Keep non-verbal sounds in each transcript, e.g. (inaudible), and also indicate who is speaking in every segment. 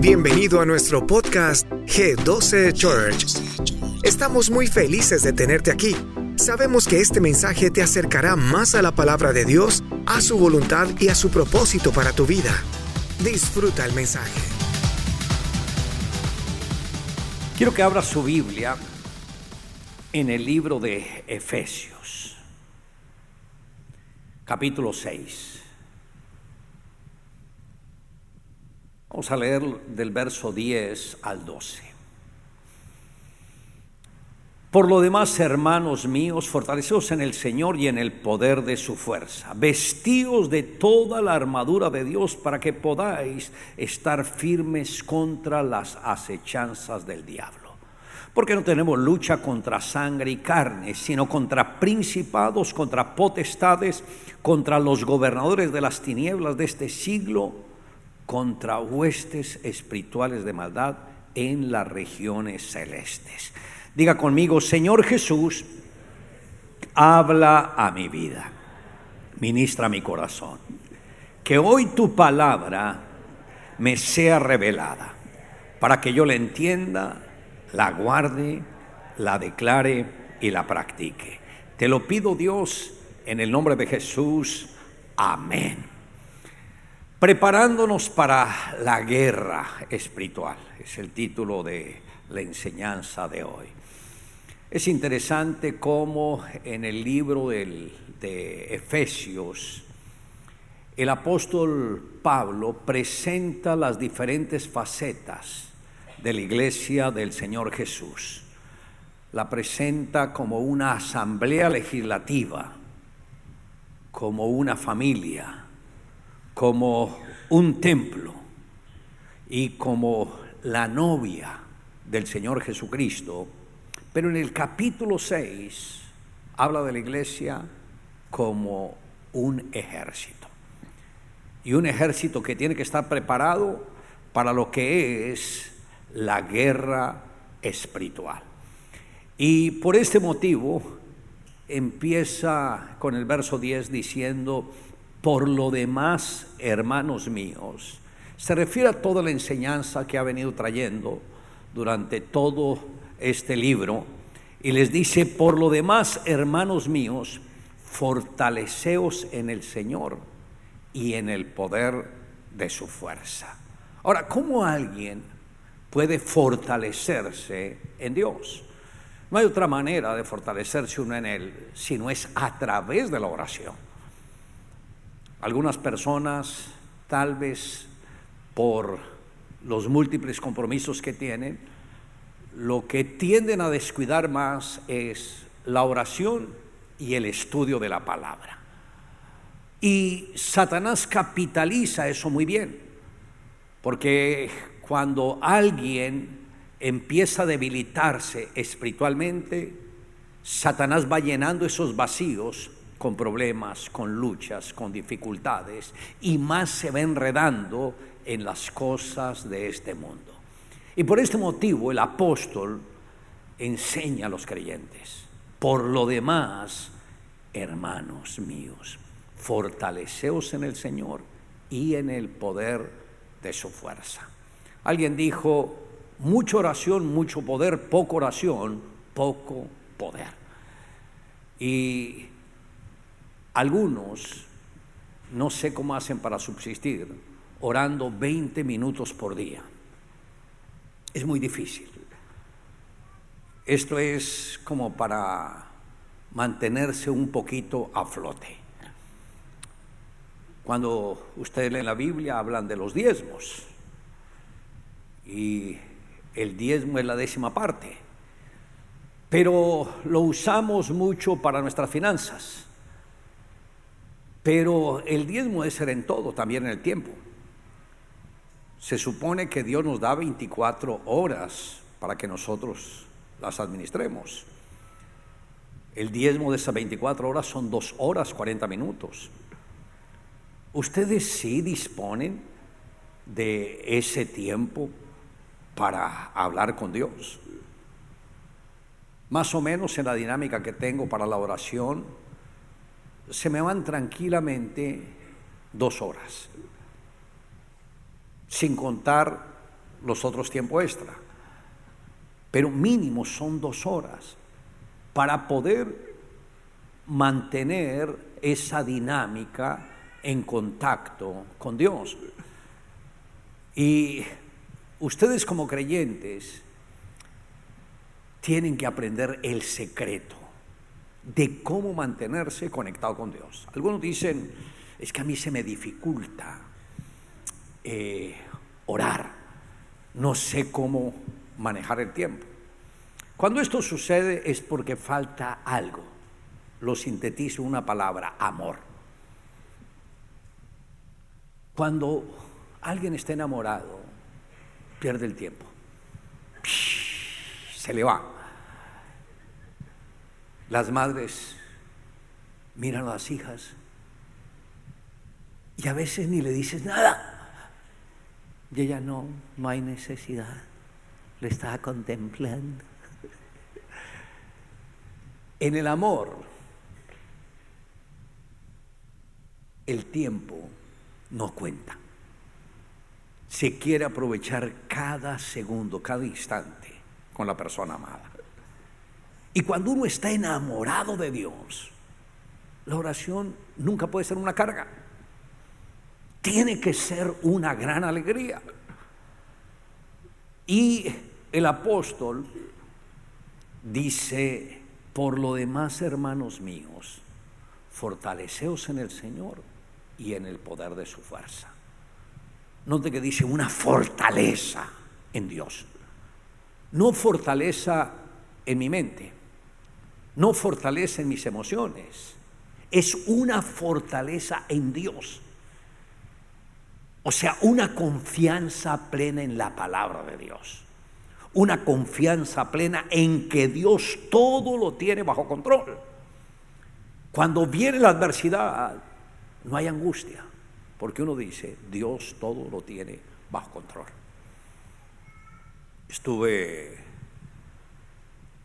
Speaker 1: Bienvenido a nuestro podcast G12 Church. Estamos muy felices de tenerte aquí. Sabemos que este mensaje te acercará más a la palabra de Dios, a su voluntad y a su propósito para tu vida. Disfruta el mensaje.
Speaker 2: Quiero que abra su Biblia en el libro de Efesios, capítulo 6. Vamos a leer del verso 10 al 12. Por lo demás, hermanos míos, fortaleceos en el Señor y en el poder de su fuerza. Vestíos de toda la armadura de Dios para que podáis estar firmes contra las acechanzas del diablo. Porque no tenemos lucha contra sangre y carne, sino contra principados, contra potestades, contra los gobernadores de las tinieblas de este siglo contra huestes espirituales de maldad en las regiones celestes. Diga conmigo, Señor Jesús, habla a mi vida, ministra mi corazón. Que hoy tu palabra me sea revelada, para que yo la entienda, la guarde, la declare y la practique. Te lo pido Dios en el nombre de Jesús. Amén preparándonos para la guerra espiritual. Es el título de la enseñanza de hoy. Es interesante cómo en el libro de Efesios el apóstol Pablo presenta las diferentes facetas de la iglesia del Señor Jesús. La presenta como una asamblea legislativa, como una familia, como un templo y como la novia del Señor Jesucristo, pero en el capítulo 6 habla de la iglesia como un ejército. Y un ejército que tiene que estar preparado para lo que es la guerra espiritual. Y por este motivo empieza con el verso 10 diciendo, por lo demás, hermanos míos, se refiere a toda la enseñanza que ha venido trayendo durante todo este libro y les dice, por lo demás, hermanos míos, fortaleceos en el Señor y en el poder de su fuerza. Ahora, ¿cómo alguien puede fortalecerse en Dios? No hay otra manera de fortalecerse uno en Él, sino es a través de la oración. Algunas personas, tal vez por los múltiples compromisos que tienen, lo que tienden a descuidar más es la oración y el estudio de la palabra. Y Satanás capitaliza eso muy bien, porque cuando alguien empieza a debilitarse espiritualmente, Satanás va llenando esos vacíos con problemas, con luchas, con dificultades y más se va enredando en las cosas de este mundo. Y por este motivo el apóstol enseña a los creyentes, por lo demás, hermanos míos, fortaleceos en el Señor y en el poder de su fuerza. Alguien dijo, mucha oración, mucho poder, poco oración, poco poder. Y algunos, no sé cómo hacen para subsistir, orando 20 minutos por día. Es muy difícil. Esto es como para mantenerse un poquito a flote. Cuando ustedes leen la Biblia hablan de los diezmos y el diezmo es la décima parte, pero lo usamos mucho para nuestras finanzas. Pero el diezmo es ser en todo, también en el tiempo. Se supone que Dios nos da 24 horas para que nosotros las administremos. El diezmo de esas 24 horas son 2 horas 40 minutos. ¿Ustedes sí disponen de ese tiempo para hablar con Dios? Más o menos en la dinámica que tengo para la oración, se me van tranquilamente dos horas. sin contar los otros tiempos extra. Pero mínimo son dos horas para poder mantener esa dinámica en contacto con Dios. Y ustedes como creyentes tienen que aprender el secreto de cómo mantenerse conectado con Dios. Algunos dicen, es que a mí se me dificulta eh, orar, no sé cómo manejar el tiempo. Cuando esto sucede es porque falta algo. Lo sintetizo una palabra, amor. Cuando alguien está enamorado, pierde el tiempo. Se le va. Las madres miran a las hijas y a veces ni le dices nada. Y ella no, no hay necesidad. Le está contemplando. (laughs) En el amor, el tiempo no cuenta. Se quiere aprovechar cada segundo, cada instante con la persona amada. Y cuando uno está enamorado de Dios, la oración nunca puede ser una carga. Tiene que ser una gran alegría. Y el apóstol dice, por lo demás, hermanos míos, fortaleceos en el Señor y en el poder de su fuerza. Note que dice una fortaleza en Dios. No fortaleza en mi mente, no fortaleza en mis emociones, es una fortaleza en Dios. O sea, una confianza plena en la palabra de Dios. Una confianza plena en que Dios todo lo tiene bajo control. Cuando viene la adversidad, no hay angustia, porque uno dice, Dios todo lo tiene bajo control. Estuve,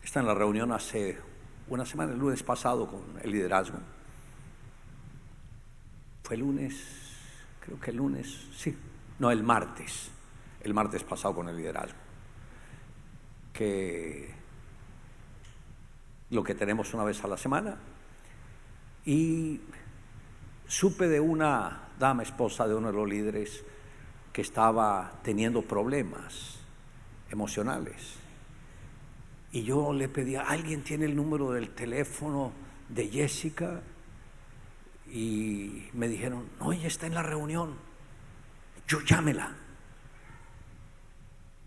Speaker 2: está en la reunión hace una semana, el lunes pasado, con el liderazgo. Fue el lunes, creo que el lunes, sí, no, el martes, el martes pasado con el liderazgo. Que lo que tenemos una vez a la semana. Y supe de una dama esposa de uno de los líderes que estaba teniendo problemas emocionales. Y yo le pedía, ¿alguien tiene el número del teléfono de Jessica? Y me dijeron, no, ella está en la reunión. Yo llámela.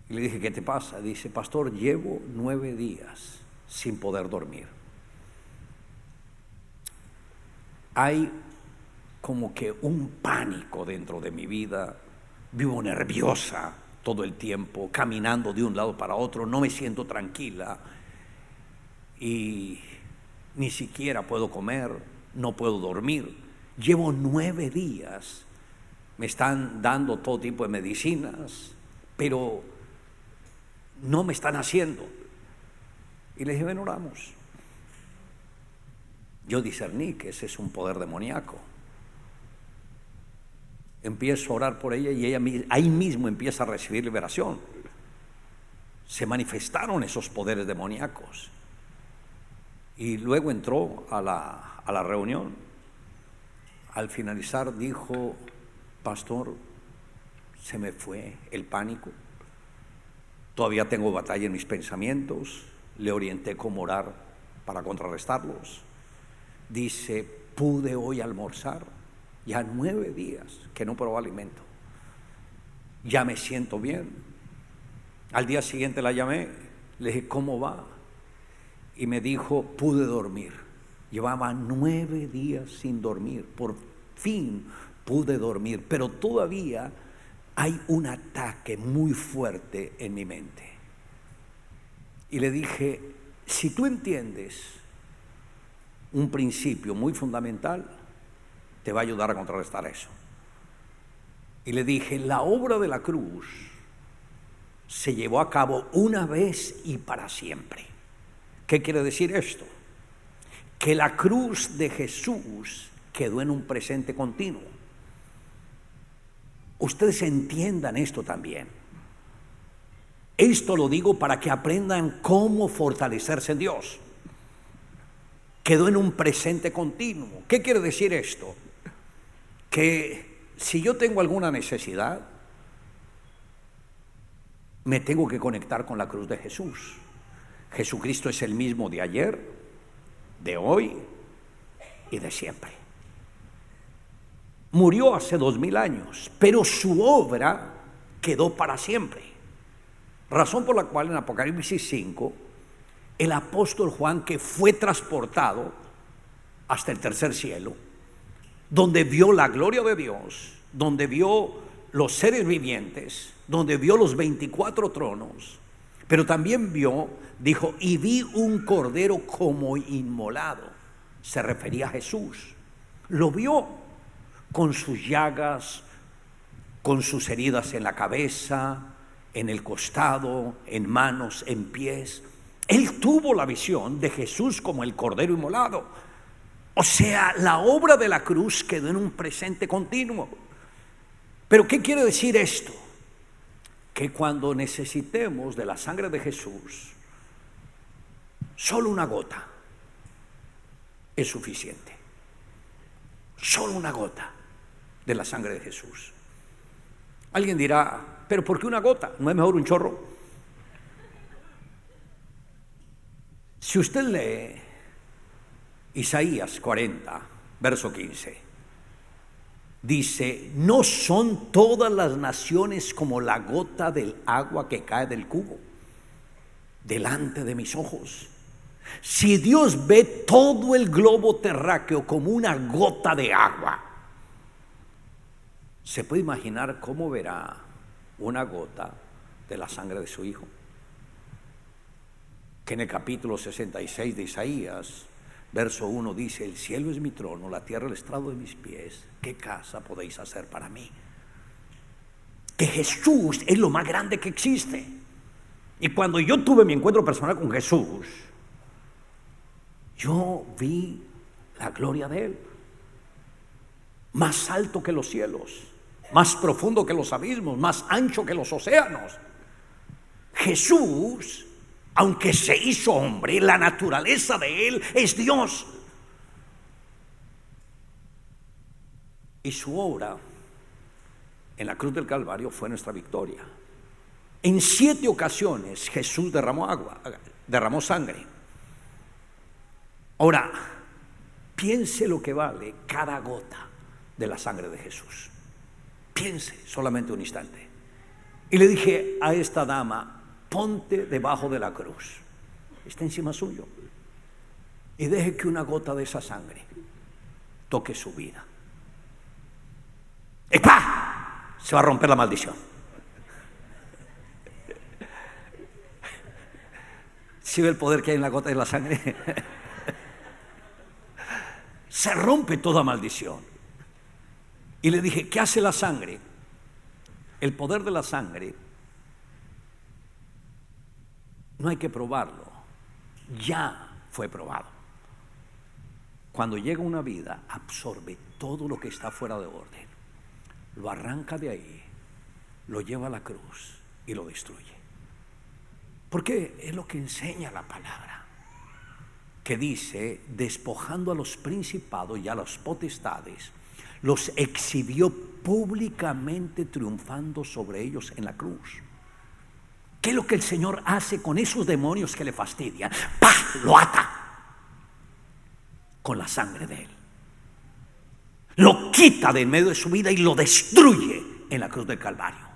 Speaker 2: Y le dije, ¿qué te pasa? Dice, pastor, llevo nueve días sin poder dormir. Hay como que un pánico dentro de mi vida. Vivo nerviosa todo el tiempo, caminando de un lado para otro, no me siento tranquila y ni siquiera puedo comer, no puedo dormir. Llevo nueve días, me están dando todo tipo de medicinas, pero no me están haciendo. Y le dije, ven, oramos. Yo discerní que ese es un poder demoníaco empiezo a orar por ella y ella ahí mismo empieza a recibir liberación. Se manifestaron esos poderes demoníacos. Y luego entró a la, a la reunión. Al finalizar dijo, pastor, se me fue el pánico. Todavía tengo batalla en mis pensamientos. Le orienté cómo orar para contrarrestarlos. Dice, pude hoy almorzar ya nueve días que no probó alimento. Ya me siento bien. Al día siguiente la llamé, le dije, ¿cómo va? Y me dijo, pude dormir. Llevaba nueve días sin dormir. Por fin pude dormir, pero todavía hay un ataque muy fuerte en mi mente. Y le dije, si tú entiendes un principio muy fundamental, te va a ayudar a contrarrestar eso. Y le dije, la obra de la cruz se llevó a cabo una vez y para siempre. ¿Qué quiere decir esto? Que la cruz de Jesús quedó en un presente continuo. ustedes entiendan esto también. Esto lo digo para que aprendan cómo fortalecerse en Dios. Quedó en un presente continuo. ¿Qué quiere decir esto? Que si yo tengo alguna necesidad, me tengo que conectar con la cruz de Jesús. Jesucristo es el mismo de ayer, de hoy y de siempre. Murió hace dos mil años, pero su obra quedó para siempre. Razón por la cual en Apocalipsis 5, el apóstol Juan, que fue transportado hasta el tercer cielo, donde vio la gloria de Dios, donde vio los seres vivientes, donde vio los 24 tronos, pero también vio, dijo, y vi un cordero como inmolado. Se refería a Jesús. Lo vio con sus llagas, con sus heridas en la cabeza, en el costado, en manos, en pies. Él tuvo la visión de Jesús como el cordero inmolado. O sea, la obra de la cruz quedó en un presente continuo. Pero ¿qué quiere decir esto? Que cuando necesitemos de la sangre de Jesús, solo una gota es suficiente. Solo una gota de la sangre de Jesús. Alguien dirá, pero ¿por qué una gota? ¿No es mejor un chorro? Si usted lee Isaías 40, verso 15, dice, no son todas las naciones como la gota del agua que cae del cubo delante de mis ojos. Si Dios ve todo el globo terráqueo como una gota de agua, ¿se puede imaginar cómo verá una gota de la sangre de su Hijo? Que en el capítulo 66 de Isaías Verso 1 dice, el cielo es mi trono, la tierra el estrado de mis pies. ¿Qué casa podéis hacer para mí? Que Jesús es lo más grande que existe. Y cuando yo tuve mi encuentro personal con Jesús, yo vi la gloria de Él. Más alto que los cielos, más profundo que los abismos, más ancho que los océanos. Jesús aunque se hizo hombre, la naturaleza de él es Dios. Y su obra en la cruz del Calvario fue nuestra victoria. En siete ocasiones Jesús derramó agua, derramó sangre. Ahora, piense lo que vale cada gota de la sangre de Jesús. Piense solamente un instante. Y le dije a esta dama, ponte debajo de la cruz. Está encima suyo. Y deje que una gota de esa sangre toque su vida. ¡Y Se va a romper la maldición. ¿Sí ve el poder que hay en la gota de la sangre? (laughs) Se rompe toda maldición. Y le dije, ¿qué hace la sangre? El poder de la sangre no hay que probarlo, ya fue probado. Cuando llega una vida, absorbe todo lo que está fuera de orden, lo arranca de ahí, lo lleva a la cruz y lo destruye. Porque es lo que enseña la palabra, que dice, despojando a los principados y a las potestades, los exhibió públicamente triunfando sobre ellos en la cruz. ¿Qué es lo que el Señor hace con esos demonios que le fastidian? ¡Pah! Lo ata con la sangre de Él. Lo quita de en medio de su vida y lo destruye en la cruz del Calvario.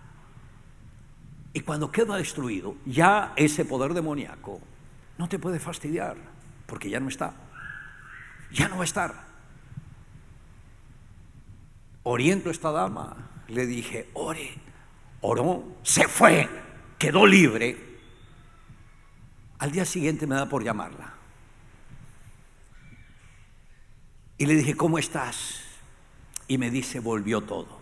Speaker 2: Y cuando queda destruido, ya ese poder demoníaco no te puede fastidiar, porque ya no está. Ya no va a estar. Oriento a esta dama, le dije, ore, oró, se fue quedó libre, al día siguiente me da por llamarla. Y le dije, ¿cómo estás? Y me dice, volvió todo.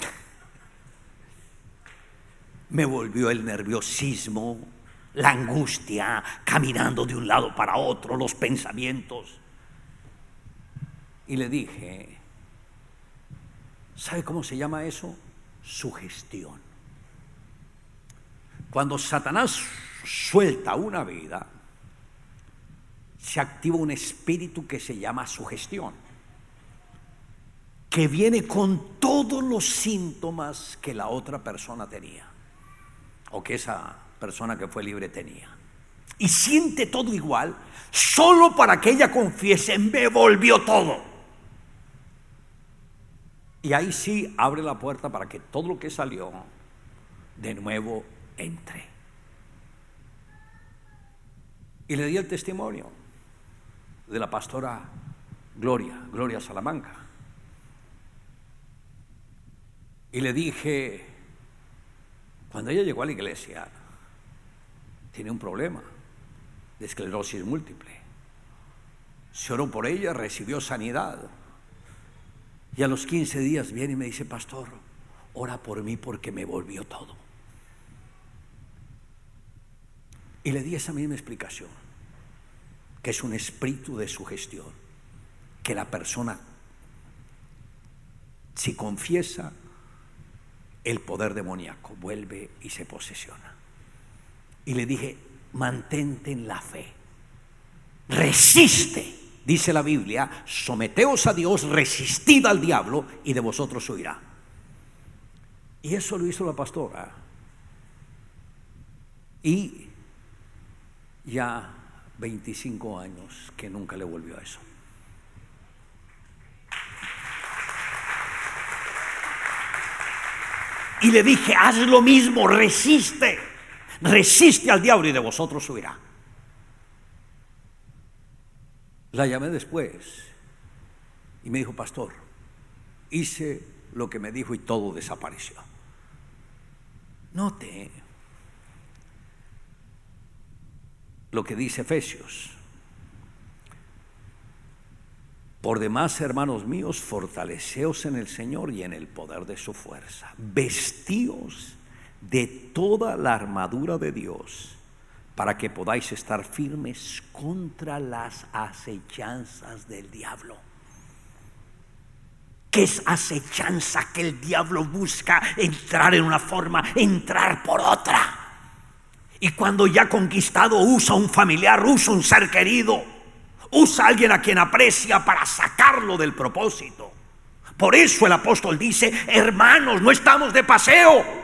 Speaker 2: (laughs) me volvió el nerviosismo, la angustia, caminando de un lado para otro, los pensamientos. Y le dije, ¿Sabe cómo se llama eso? Sugestión. Cuando Satanás suelta una vida, se activa un espíritu que se llama sugestión, que viene con todos los síntomas que la otra persona tenía, o que esa persona que fue libre tenía. Y siente todo igual, solo para que ella confiese, me volvió todo. Y ahí sí abre la puerta para que todo lo que salió de nuevo entre. Y le di el testimonio de la pastora Gloria, Gloria Salamanca. Y le dije, cuando ella llegó a la iglesia, tiene un problema de esclerosis múltiple. Se oró por ella, recibió sanidad. Y a los 15 días viene y me dice, pastor, ora por mí porque me volvió todo. Y le di esa misma explicación, que es un espíritu de sugestión, que la persona, si confiesa, el poder demoníaco vuelve y se posesiona. Y le dije, mantente en la fe, resiste, dice la Biblia, someteos a Dios, resistid al diablo y de vosotros huirá. Y eso lo hizo la pastora. Y ya 25 años que nunca le volvió a eso. Y le dije, haz lo mismo, resiste, resiste al diablo y de vosotros huirá. La llamé después y me dijo, pastor, hice lo que me dijo y todo desapareció. Note, lo que dice Efesios. Por demás, hermanos míos, fortaleceos en el Señor y en el poder de su fuerza. Vestíos de toda la armadura de Dios para que podáis estar firmes contra las acechanzas del diablo. ¿Qué es acechanza? Que el diablo busca entrar en una forma, entrar por otra. Y cuando ya conquistado usa un familiar, usa un ser querido, usa a alguien a quien aprecia para sacarlo del propósito. Por eso el apóstol dice, hermanos, no estamos de paseo.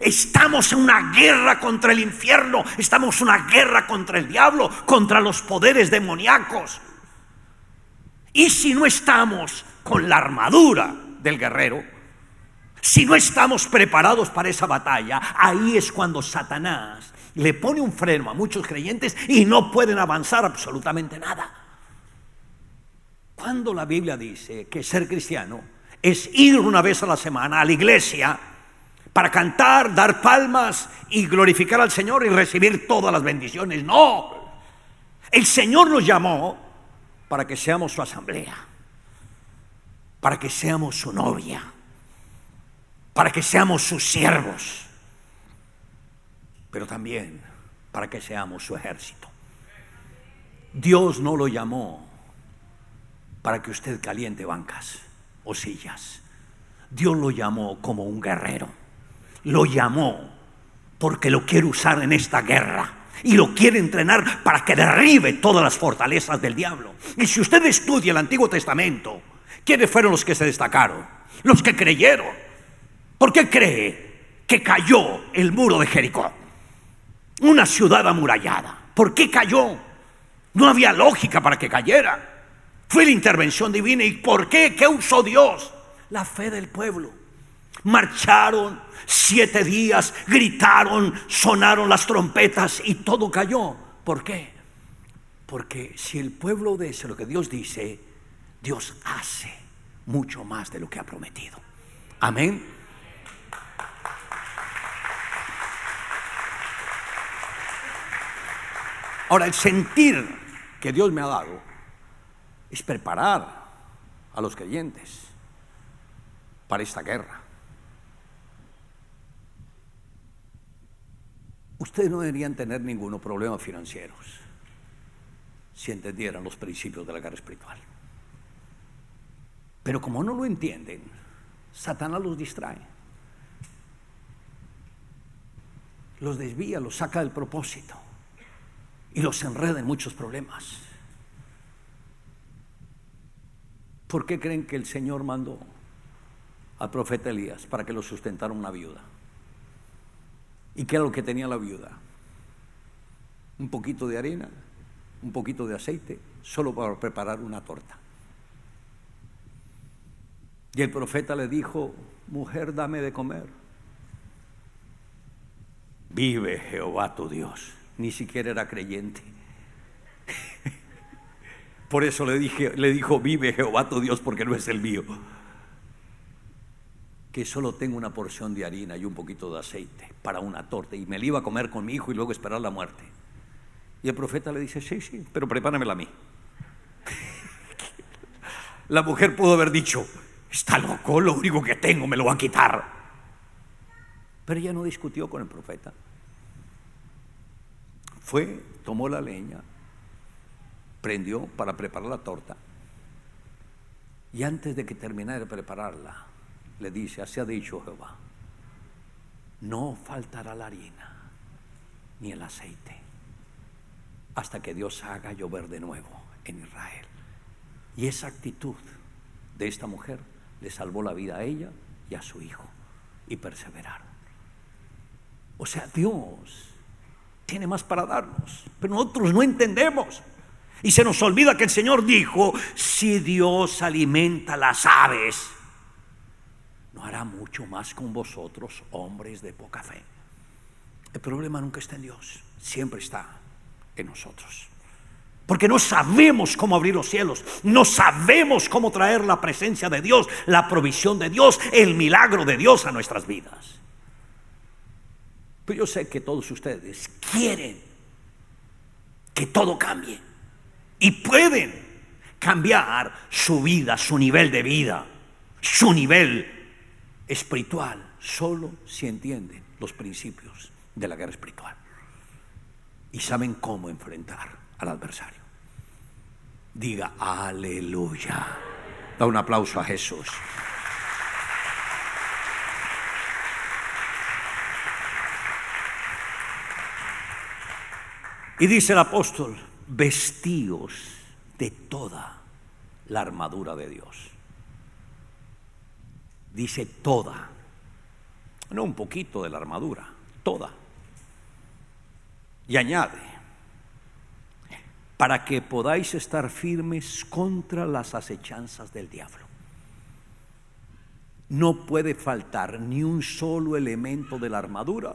Speaker 2: Estamos en una guerra contra el infierno, estamos en una guerra contra el diablo, contra los poderes demoníacos. Y si no estamos con la armadura del guerrero, si no estamos preparados para esa batalla, ahí es cuando Satanás le pone un freno a muchos creyentes y no pueden avanzar absolutamente nada. Cuando la Biblia dice que ser cristiano es ir una vez a la semana a la iglesia para cantar, dar palmas y glorificar al Señor y recibir todas las bendiciones, no. El Señor nos llamó para que seamos su asamblea, para que seamos su novia para que seamos sus siervos, pero también para que seamos su ejército. Dios no lo llamó para que usted caliente bancas o sillas. Dios lo llamó como un guerrero. Lo llamó porque lo quiere usar en esta guerra y lo quiere entrenar para que derribe todas las fortalezas del diablo. Y si usted estudia el Antiguo Testamento, ¿quiénes fueron los que se destacaron? Los que creyeron ¿Por qué cree que cayó el muro de Jericó? Una ciudad amurallada. ¿Por qué cayó? No había lógica para que cayera. Fue la intervención divina. ¿Y por qué? ¿Qué usó Dios? La fe del pueblo. Marcharon siete días, gritaron, sonaron las trompetas y todo cayó. ¿Por qué? Porque si el pueblo dice lo que Dios dice, Dios hace mucho más de lo que ha prometido. Amén. Ahora, el sentir que Dios me ha dado es preparar a los creyentes para esta guerra. Ustedes no deberían tener ninguno problema financieros si entendieran los principios de la guerra espiritual. Pero como no lo entienden, Satanás los distrae. Los desvía, los saca del propósito y los enreda en muchos problemas. ¿Por qué creen que el Señor mandó al profeta Elías para que lo sustentara una viuda? ¿Y qué era lo que tenía la viuda? Un poquito de harina, un poquito de aceite, solo para preparar una torta. Y el profeta le dijo, mujer, dame de comer. Vive Jehová tu Dios. Ni siquiera era creyente. (laughs) Por eso le, dije, le dijo, vive Jehová tu Dios porque no es el mío. Que solo tengo una porción de harina y un poquito de aceite para una torta. Y me la iba a comer con mi hijo y luego esperar la muerte. Y el profeta le dice, sí, sí, pero prepáramela a mí. (laughs) La mujer pudo haber dicho, está loco, lo único que tengo me lo va a quitar. Pero ella no discutió con el profeta. Fue, tomó la leña, prendió para preparar la torta. Y antes de que terminara de prepararla, le dice, así ha dicho Jehová, no faltará la harina ni el aceite hasta que Dios haga llover de nuevo en Israel. Y esa actitud de esta mujer le salvó la vida a ella y a su hijo y perseveraron. O sea, Dios tiene más para darnos, pero nosotros no entendemos. Y se nos olvida que el Señor dijo, si Dios alimenta las aves, hará mucho más con vosotros, hombres de poca fe. El problema nunca está en Dios, siempre está en nosotros. Porque no sabemos cómo abrir los cielos, no sabemos cómo traer la presencia de Dios, la provisión de Dios, el milagro de Dios a nuestras vidas. Pero yo sé que todos ustedes quieren que todo cambie y pueden cambiar su vida, su nivel de vida, su nivel espiritual, solo si entienden los principios de la guerra espiritual y saben cómo enfrentar al adversario. Diga aleluya. Da un aplauso a Jesús. Y dice el apóstol, vestíos de toda la armadura de Dios. Dice toda, no un poquito de la armadura, toda. Y añade, para que podáis estar firmes contra las acechanzas del diablo. No puede faltar ni un solo elemento de la armadura,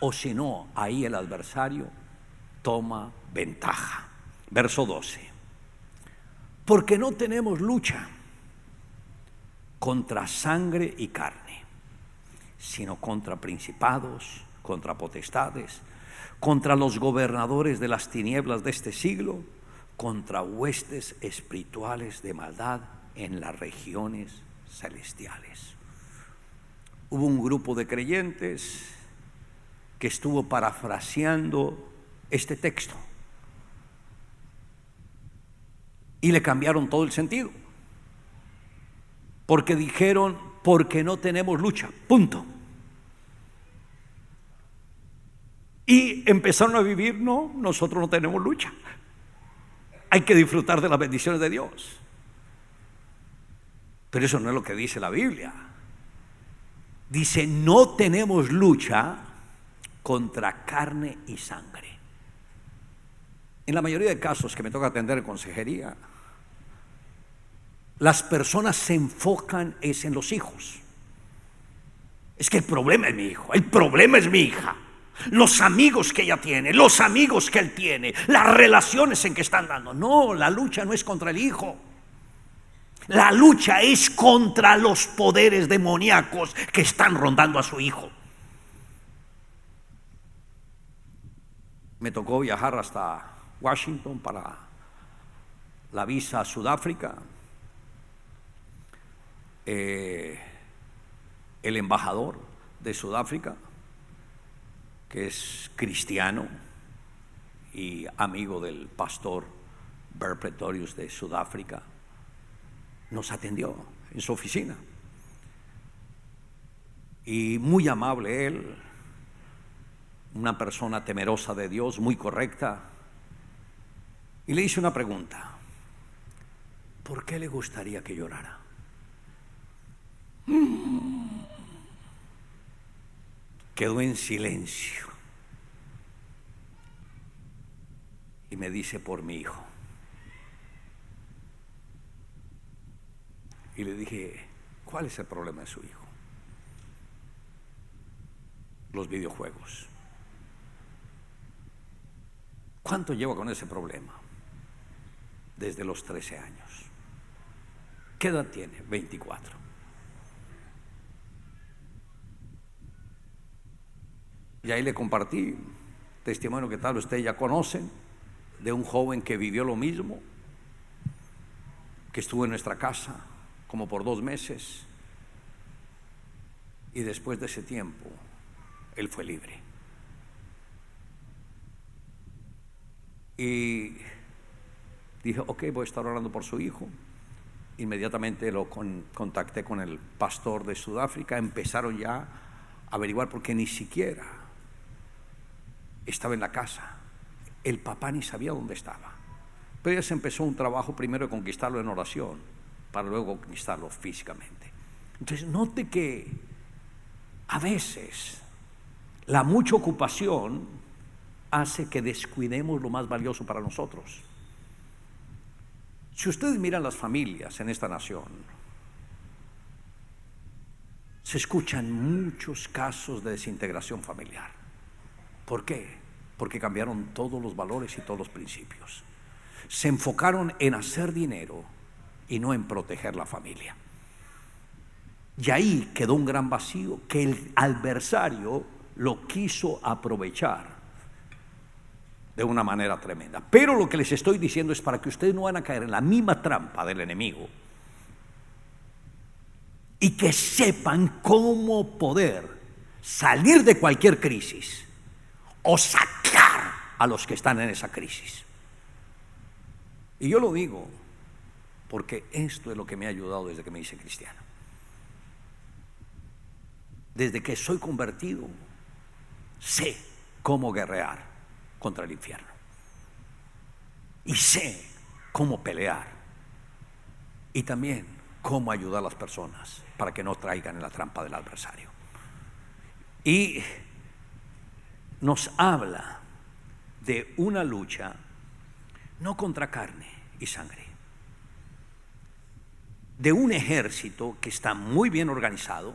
Speaker 2: o si no, ahí el adversario toma ventaja. Verso 12. Porque no tenemos lucha contra sangre y carne, sino contra principados, contra potestades, contra los gobernadores de las tinieblas de este siglo, contra huestes espirituales de maldad en las regiones celestiales. Hubo un grupo de creyentes que estuvo parafraseando este texto y le cambiaron todo el sentido. Porque dijeron, porque no tenemos lucha, punto. Y empezaron a vivir, no, nosotros no tenemos lucha. Hay que disfrutar de las bendiciones de Dios. Pero eso no es lo que dice la Biblia. Dice, no tenemos lucha contra carne y sangre. En la mayoría de casos que me toca atender en consejería, las personas se enfocan es en los hijos. Es que el problema es mi hijo, el problema es mi hija los amigos que ella tiene, los amigos que él tiene, las relaciones en que están dando. No, la lucha no es contra el hijo. La lucha es contra los poderes demoníacos que están rondando a su hijo. Me tocó viajar hasta Washington para la visa a Sudáfrica. Eh, el embajador de Sudáfrica que es cristiano y amigo del pastor Bert Pretorius de Sudáfrica, nos atendió en su oficina. y muy amable él, una persona temerosa de Dios, muy correcta. Y le hice una pregunta. ¿Por qué le gustaría que llorara? Quedó en silencio. Y me dice por mi hijo. Y le dije, ¿cuál es el problema de su hijo? Los videojuegos. ¿Cuánto lleva con ese problema? Desde los 13 años. ¿Qué edad tiene? 24. Y ahí le compartí testimonio que tal ustedes ya conocen de un joven que vivió lo mismo, que estuvo en nuestra casa como por dos meses y después de ese tiempo él fue libre. Y dije, ok, voy a estar orando por su hijo. Inmediatamente lo contacté con el pastor de Sudáfrica, empezaron ya a averiguar porque ni siquiera estaba en la casa. El papá ni sabía dónde estaba. Pero ya se empezó un trabajo primero de conquistarlo en oración, para luego conquistarlo físicamente. Entonces, note que a veces la mucha ocupación hace que descuidemos lo más valioso para nosotros. Si ustedes miran las familias en esta nación, se escuchan muchos casos de desintegración familiar. ¿Por qué? Porque cambiaron todos los valores y todos los principios. Se enfocaron en hacer dinero y no en proteger la familia. Y ahí quedó un gran vacío que el adversario lo quiso aprovechar de una manera tremenda. Pero lo que les estoy diciendo es para que ustedes no van a caer en la misma trampa del enemigo y que sepan cómo poder salir de cualquier crisis o sacar a los que están en esa crisis. Y yo lo digo porque esto es lo que me ha ayudado desde que me hice cristiano. Desde que soy convertido, sé cómo guerrear contra el infierno. Y sé cómo pelear. Y también cómo ayudar a las personas para que no traigan en la trampa del adversario. Y nos habla de una lucha no contra carne y sangre, de un ejército que está muy bien organizado,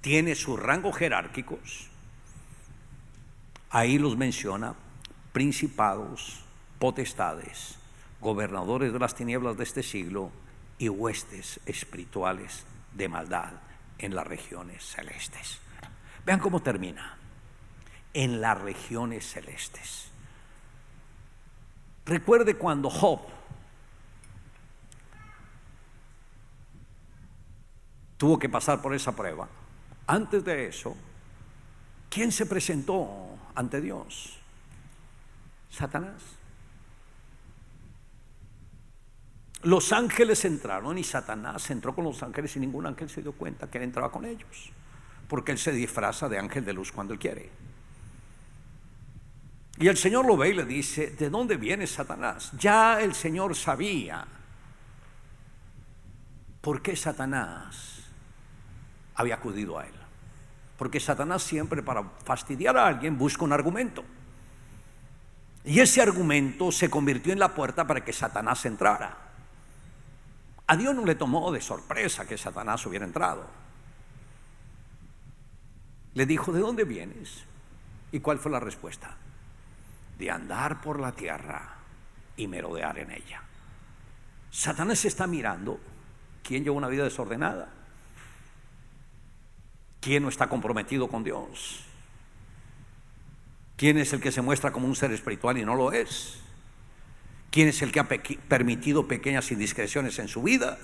Speaker 2: tiene sus rangos jerárquicos, Ahí los menciona principados, potestades, gobernadores de las tinieblas de este siglo y huestes espirituales de maldad en las regiones celestes. Vean cómo termina. En las regiones celestes. Recuerde cuando Job tuvo que pasar por esa prueba. Antes de eso, ¿quién se presentó ante Dios? Satanás. Los ángeles entraron y Satanás entró con los ángeles y ningún ángel se dio cuenta que él entraba con ellos. Porque él se disfraza de ángel de luz cuando él quiere. Y el Señor lo ve y le dice, ¿de dónde viene Satanás? Ya el Señor sabía por qué Satanás había acudido a él. Porque Satanás siempre para fastidiar a alguien busca un argumento. Y ese argumento se convirtió en la puerta para que Satanás entrara. A Dios no le tomó de sorpresa que Satanás hubiera entrado. Le dijo, ¿de dónde vienes? ¿Y cuál fue la respuesta? De andar por la tierra y merodear en ella. Satanás está mirando quién lleva una vida desordenada. ¿Quién no está comprometido con Dios? ¿Quién es el que se muestra como un ser espiritual y no lo es? ¿Quién es el que ha permitido pequeñas indiscreciones en su vida?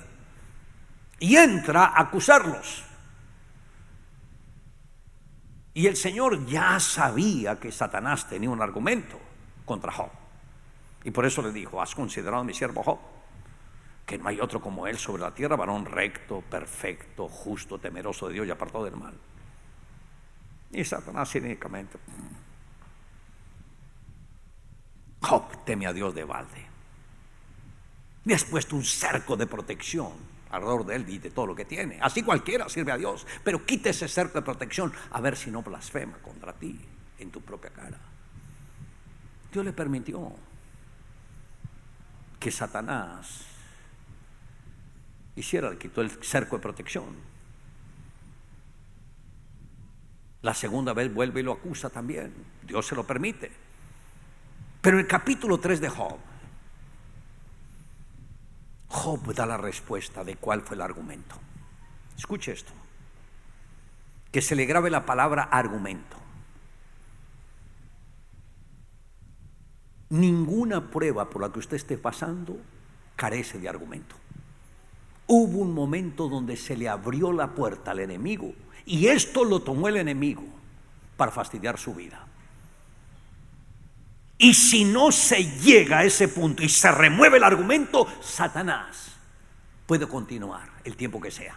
Speaker 2: Y entra a acusarlos. Y el Señor ya sabía que Satanás tenía un argumento contra Job. Y por eso le dijo, ¿has considerado a mi siervo Job? que no hay otro como él sobre la tierra, varón recto, perfecto, justo, temeroso de Dios y apartado del mal. Y Satanás cínicamente, Job teme a Dios de balde. Le has puesto un cerco de protección alrededor de él y de todo lo que tiene. Así cualquiera sirve a Dios, pero quite ese cerco de protección a ver si no blasfema contra ti en tu propia cara. Dios le permitió que Satanás hiciera, le quitó el cerco de protección. La segunda vez vuelve y lo acusa también. Dios se lo permite. Pero el capítulo 3 de Job, Job da la respuesta de cuál fue el argumento. Escuche esto. Que se le grabe la palabra argumento. Ninguna prueba por la que usted esté pasando carece de argumento. Hubo un momento donde se le abrió la puerta al enemigo y esto lo tomó el enemigo para fastidiar su vida. Y si no se llega a ese punto y se remueve el argumento, Satanás puede continuar el tiempo que sea.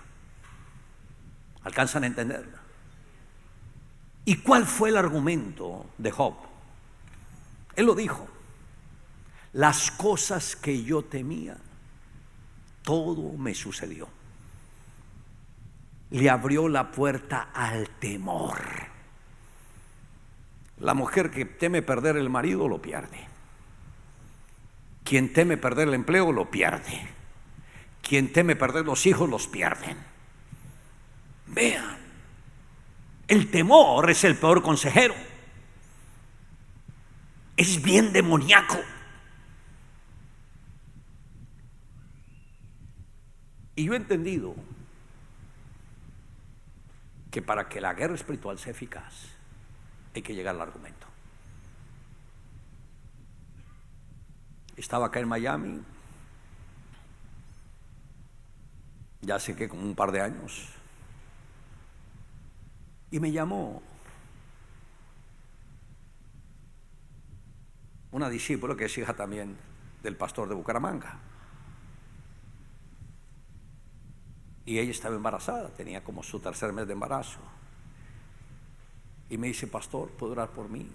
Speaker 2: ¿Alcanzan a entenderlo? ¿Y cuál fue el argumento de Job? Él lo dijo. Las cosas que yo temía, todo me sucedió. Le abrió la puerta al temor. La mujer que teme perder el marido lo pierde. Quien teme perder el empleo lo pierde. Quien teme perder los hijos los pierden. Vean, el temor es el peor consejero. Es bien demoníaco. Y yo he entendido que para que la guerra espiritual sea eficaz, hay que llegar al argumento. Estaba acá en Miami, ya sé que como un par de años, y me llamó una discípula que es hija también del pastor de Bucaramanga. Y ella estaba embarazada, tenía como su tercer mes de embarazo. Y me dice, pastor, ¿puedo orar por mí?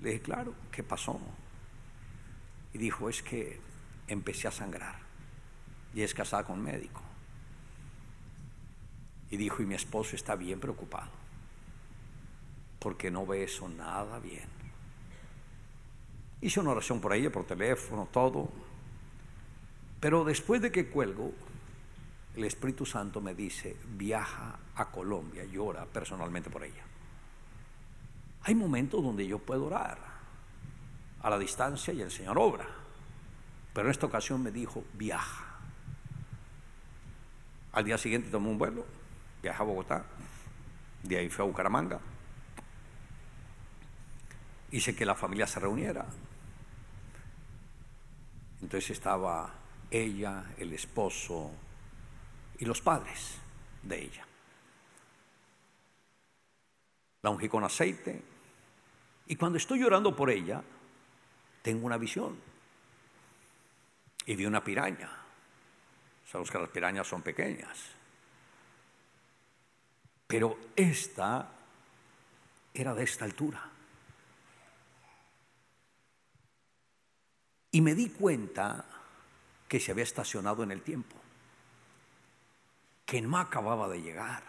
Speaker 2: Le dije, claro, ¿qué pasó? Y dijo, es que empecé a sangrar. Y es casada con un médico. Y dijo, y mi esposo está bien preocupado. Porque no ve eso nada bien. Hice una oración por ella, por teléfono, todo. Pero después de que cuelgo, el Espíritu Santo me dice, viaja a Colombia y ora personalmente por ella. Hay momentos donde yo puedo orar a la distancia y el Señor obra. Pero en esta ocasión me dijo, viaja. Al día siguiente tomé un vuelo, viaja a Bogotá, de ahí fue a Bucaramanga. Hice que la familia se reuniera. Entonces estaba ella, el esposo, y los padres de ella. La ungí con aceite y cuando estoy llorando por ella, tengo una visión. Y vi una piraña. Sabemos que las pirañas son pequeñas. Pero esta era de esta altura. Y me di cuenta que se había estacionado en el tiempo que no acababa de llegar,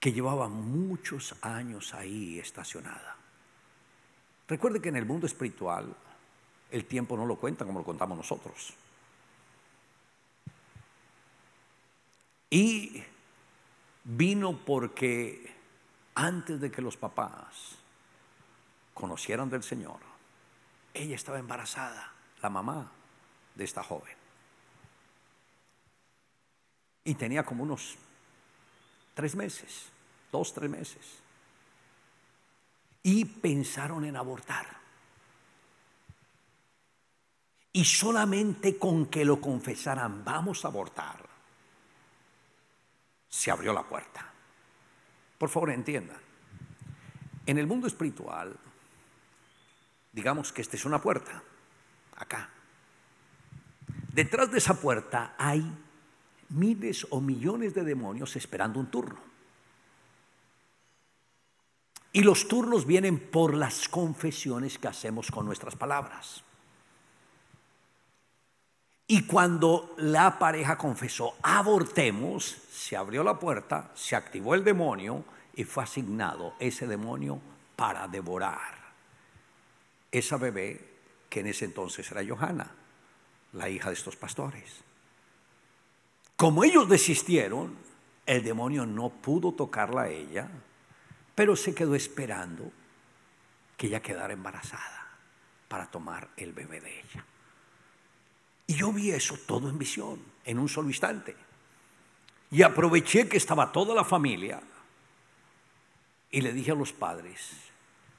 Speaker 2: que llevaba muchos años ahí estacionada. Recuerde que en el mundo espiritual el tiempo no lo cuenta como lo contamos nosotros. Y vino porque antes de que los papás conocieran del Señor, ella estaba embarazada, la mamá de esta joven. Y tenía como unos tres meses, dos, tres meses. Y pensaron en abortar. Y solamente con que lo confesaran, vamos a abortar, se abrió la puerta. Por favor, entiendan. En el mundo espiritual, digamos que esta es una puerta, acá. detrás de esa puerta hay miles o millones de demonios esperando un turno. Y los turnos vienen por las confesiones que hacemos con nuestras palabras. Y cuando la pareja confesó, abortemos, se abrió la puerta, se activó el demonio y fue asignado ese demonio para devorar esa bebé que en ese entonces era Johanna, la hija de estos pastores. Como ellos desistieron, el demonio no pudo tocarla a ella, pero se quedó esperando que ella quedara embarazada para tomar el bebé de ella. Y yo vi eso todo en visión, en un solo instante. Y aproveché que estaba toda la familia y le dije a los padres,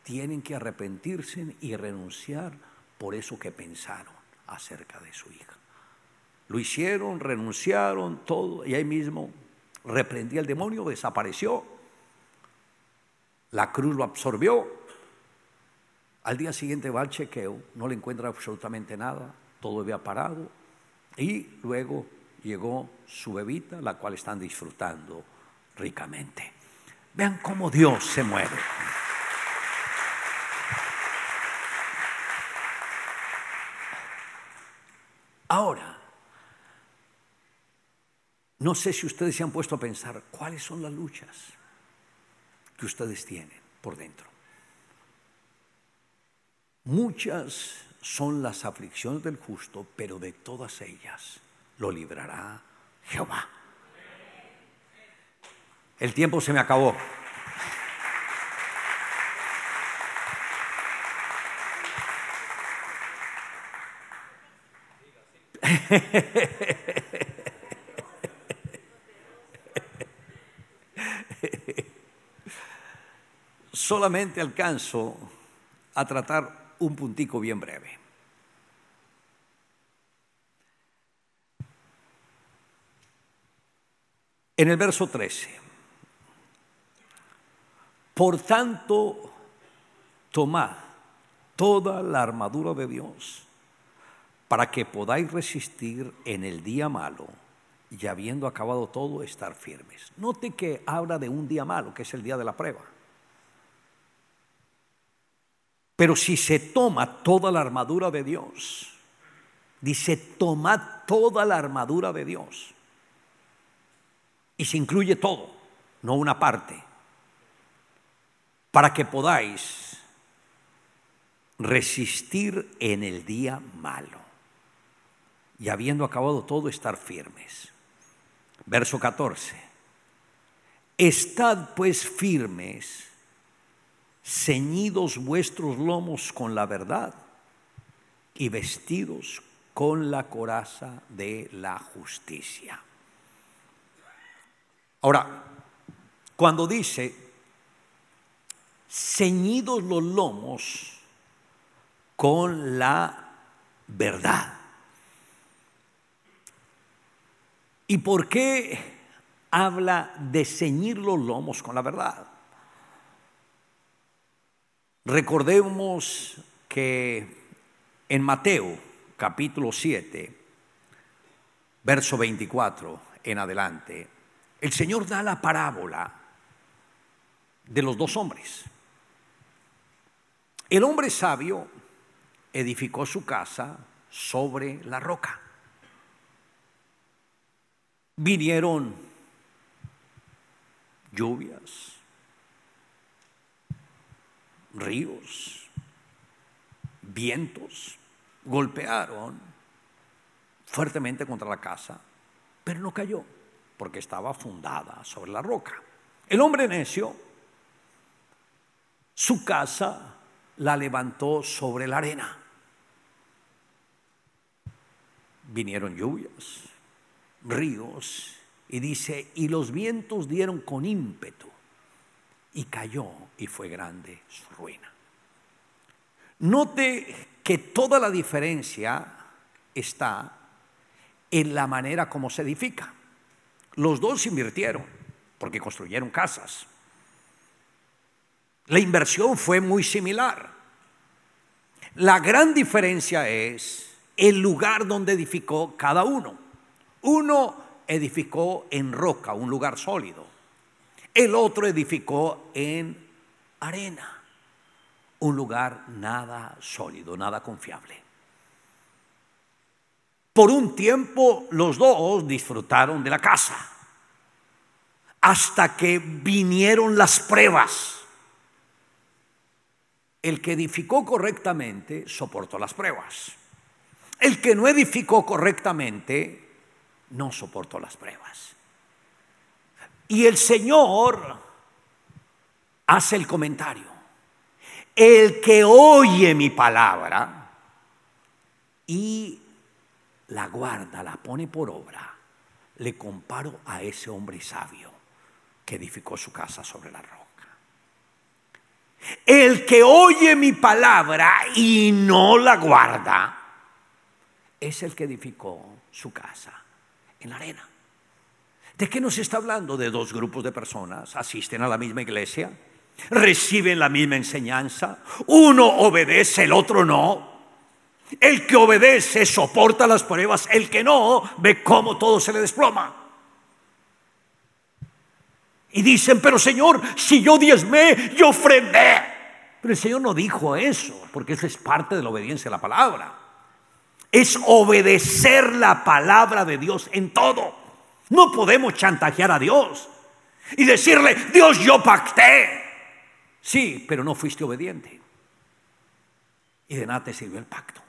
Speaker 2: tienen que arrepentirse y renunciar por eso que pensaron acerca de su hija. Lo hicieron, renunciaron, todo, y ahí mismo reprendí al demonio, desapareció. La cruz lo absorbió. Al día siguiente va al chequeo, no le encuentra absolutamente nada, todo había parado. Y luego llegó su bebita, la cual están disfrutando ricamente. Vean cómo Dios se mueve. Ahora, no sé si ustedes se han puesto a pensar cuáles son las luchas que ustedes tienen por dentro. Muchas son las aflicciones del justo, pero de todas ellas lo librará Jehová. El tiempo se me acabó. (laughs) (laughs) Solamente alcanzo a tratar un puntico bien breve. En el verso 13, por tanto, tomad toda la armadura de Dios para que podáis resistir en el día malo y habiendo acabado todo, estar firmes. Note que habla de un día malo, que es el día de la prueba. Pero si se toma toda la armadura de Dios, dice, tomad toda la armadura de Dios. Y se incluye todo, no una parte, para que podáis resistir en el día malo y habiendo acabado todo, estar firmes. Verso 14. Estad pues firmes, ceñidos vuestros lomos con la verdad y vestidos con la coraza de la justicia. Ahora, cuando dice ceñidos los lomos con la verdad, ¿Y por qué habla de ceñir los lomos con la verdad? Recordemos que en Mateo capítulo 7, verso 24 en adelante, el Señor da la parábola de los dos hombres. El hombre sabio edificó su casa sobre la roca vinieron lluvias, ríos, vientos, golpearon fuertemente contra la casa, pero no cayó porque estaba fundada sobre la roca. El hombre necio, su casa la levantó sobre la arena. Vinieron lluvias, ríos y dice, y los vientos dieron con ímpetu y cayó y fue grande su ruina. Note que toda la diferencia está en la manera como se edifica. Los dos invirtieron porque construyeron casas. La inversión fue muy similar. La gran diferencia es el lugar donde edificó cada uno. Uno edificó en roca, un lugar sólido. El otro edificó en arena, un lugar nada sólido, nada confiable. Por un tiempo los dos disfrutaron de la casa, hasta que vinieron las pruebas. El que edificó correctamente soportó las pruebas. El que no edificó correctamente no soportó las pruebas. Y el Señor hace el comentario. El que oye mi palabra y la guarda, la pone por obra, le comparo a ese hombre sabio que edificó su casa sobre la roca. El que oye mi palabra y no la guarda, es el que edificó su casa en la arena. ¿De qué nos está hablando? De dos grupos de personas, asisten a la misma iglesia, reciben la misma enseñanza, uno obedece, el otro no. El que obedece soporta las pruebas, el que no ve cómo todo se le desploma. Y dicen, pero Señor, si yo diezmé, yo ofrendé. Pero el Señor no dijo eso, porque eso es parte de la obediencia a la palabra es obedecer la palabra de Dios en todo. No podemos chantajear a Dios y decirle, Dios, yo pacté. Sí, pero no fuiste obediente. Y de nada te sirvió el pacto.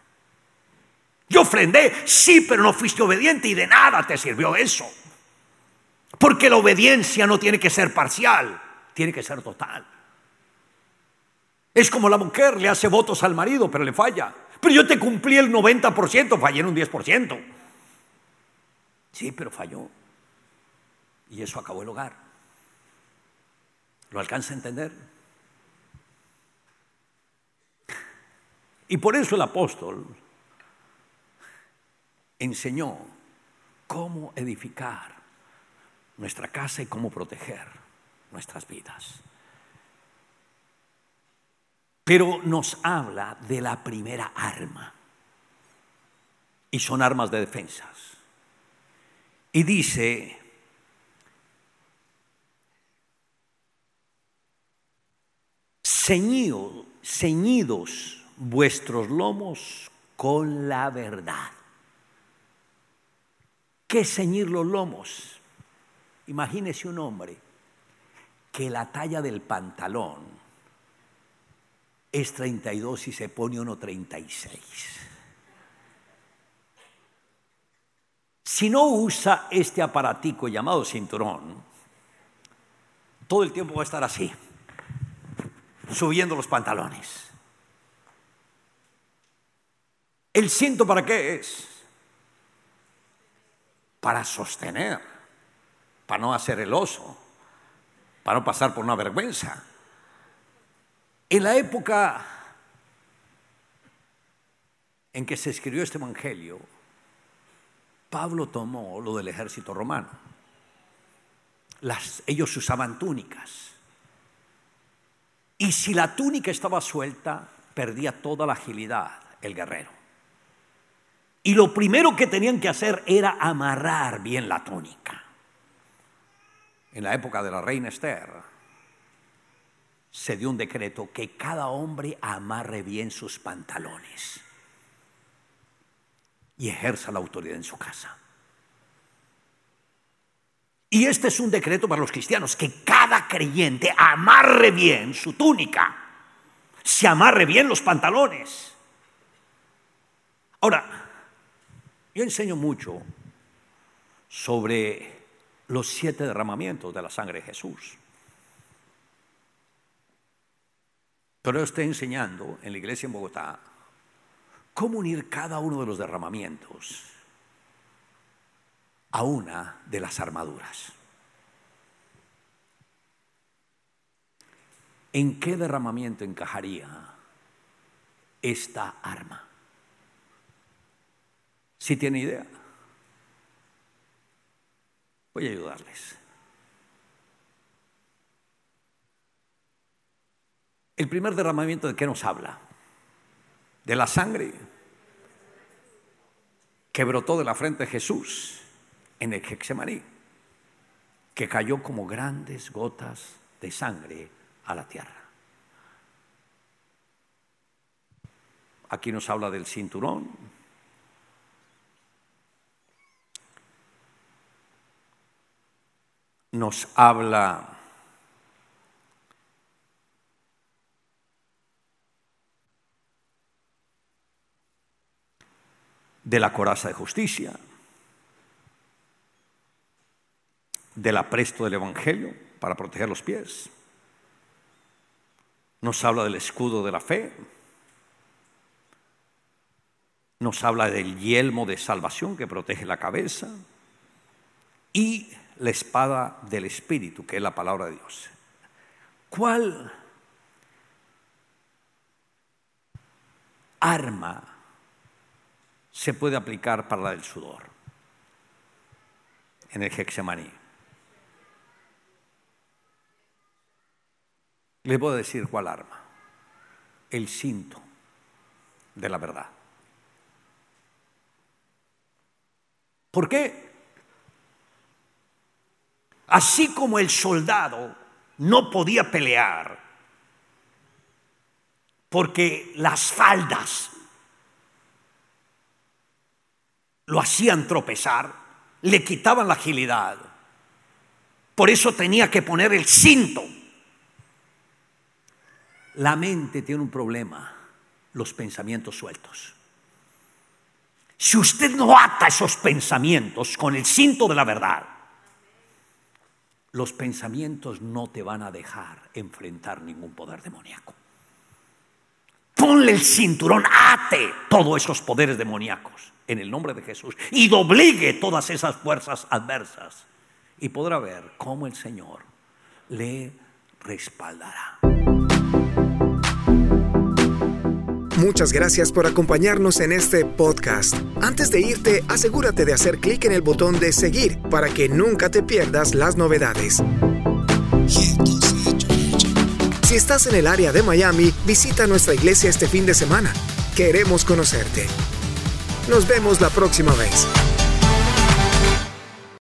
Speaker 2: Yo ofrendé, sí, pero no fuiste obediente y de nada te sirvió eso. Porque la obediencia no tiene que ser parcial, tiene que ser total. Es como la mujer le hace votos al marido, pero le falla. Pero yo te cumplí el 90%, fallé en un 10%. Sí, pero falló. Y eso acabó el hogar. ¿Lo alcanza a entender? Y por eso el apóstol enseñó cómo edificar nuestra casa y cómo proteger nuestras vidas. Pero nos habla de la primera arma. Y son armas de defensas. Y dice, ceñidos, ceñidos vuestros lomos con la verdad. ¿Qué ceñir los lomos? Imagínese un hombre que la talla del pantalón es 32 y se pone uno 36. Si no usa este aparatico llamado cinturón, todo el tiempo va a estar así, subiendo los pantalones. ¿El cinto para qué es? Para sostener, para no hacer el oso, para no pasar por una vergüenza. En la época en que se escribió este Evangelio, Pablo tomó lo del ejército romano. ellos usaban túnicas. Y si la túnica estaba suelta, perdía toda la agilidad el guerrero. Y lo primero que tenían que hacer era amarrar bien la túnica. En la época de la reina Esther, se dio un decreto que cada hombre amarre bien sus pantalones y ejerza la autoridad en su casa. Y este es un decreto para los cristianos, que cada creyente amarre bien su túnica, se amarre bien los pantalones. Ahora, yo enseño mucho sobre los siete derramamientos de la sangre de Jesús. Pero estoy enseñando en la iglesia en Bogotá cómo unir cada uno de los derramamientos a una de las armaduras. ¿En qué derramamiento encajaría esta arma? Si tiene idea, voy a ayudarles. El primer derramamiento de qué nos habla? De la sangre. que brotó de la frente de Jesús en el Hexemaní, que cayó como grandes gotas de sangre a la tierra. Aquí nos habla del cinturón. Nos habla de la coraza de justicia, del apresto del Evangelio para proteger los pies. Nos habla del escudo de la fe. Nos habla del yelmo de salvación que protege la cabeza. Y la espada del Espíritu, que es la palabra de Dios. ¿Cuál arma se puede aplicar para la del sudor en el Hexemaní. Le voy a decir cuál arma. El cinto de la verdad. ¿Por qué? Así como el soldado no podía pelear porque las faldas lo hacían tropezar, le quitaban la agilidad. Por eso tenía que poner el cinto. La mente tiene un problema, los pensamientos sueltos. Si usted no ata esos pensamientos con el cinto de la verdad, los pensamientos no te van a dejar enfrentar ningún poder demoníaco. Ponle el cinturón, ate todos esos poderes demoníacos en el nombre de Jesús y doblegue todas esas fuerzas adversas y podrá ver cómo el Señor le respaldará.
Speaker 1: Muchas gracias por acompañarnos en este podcast. Antes de irte, asegúrate de hacer clic en el botón de seguir para que nunca te pierdas las novedades. Si estás en el área de Miami, visita nuestra iglesia este fin de semana. Queremos conocerte. Nos vemos la próxima vez.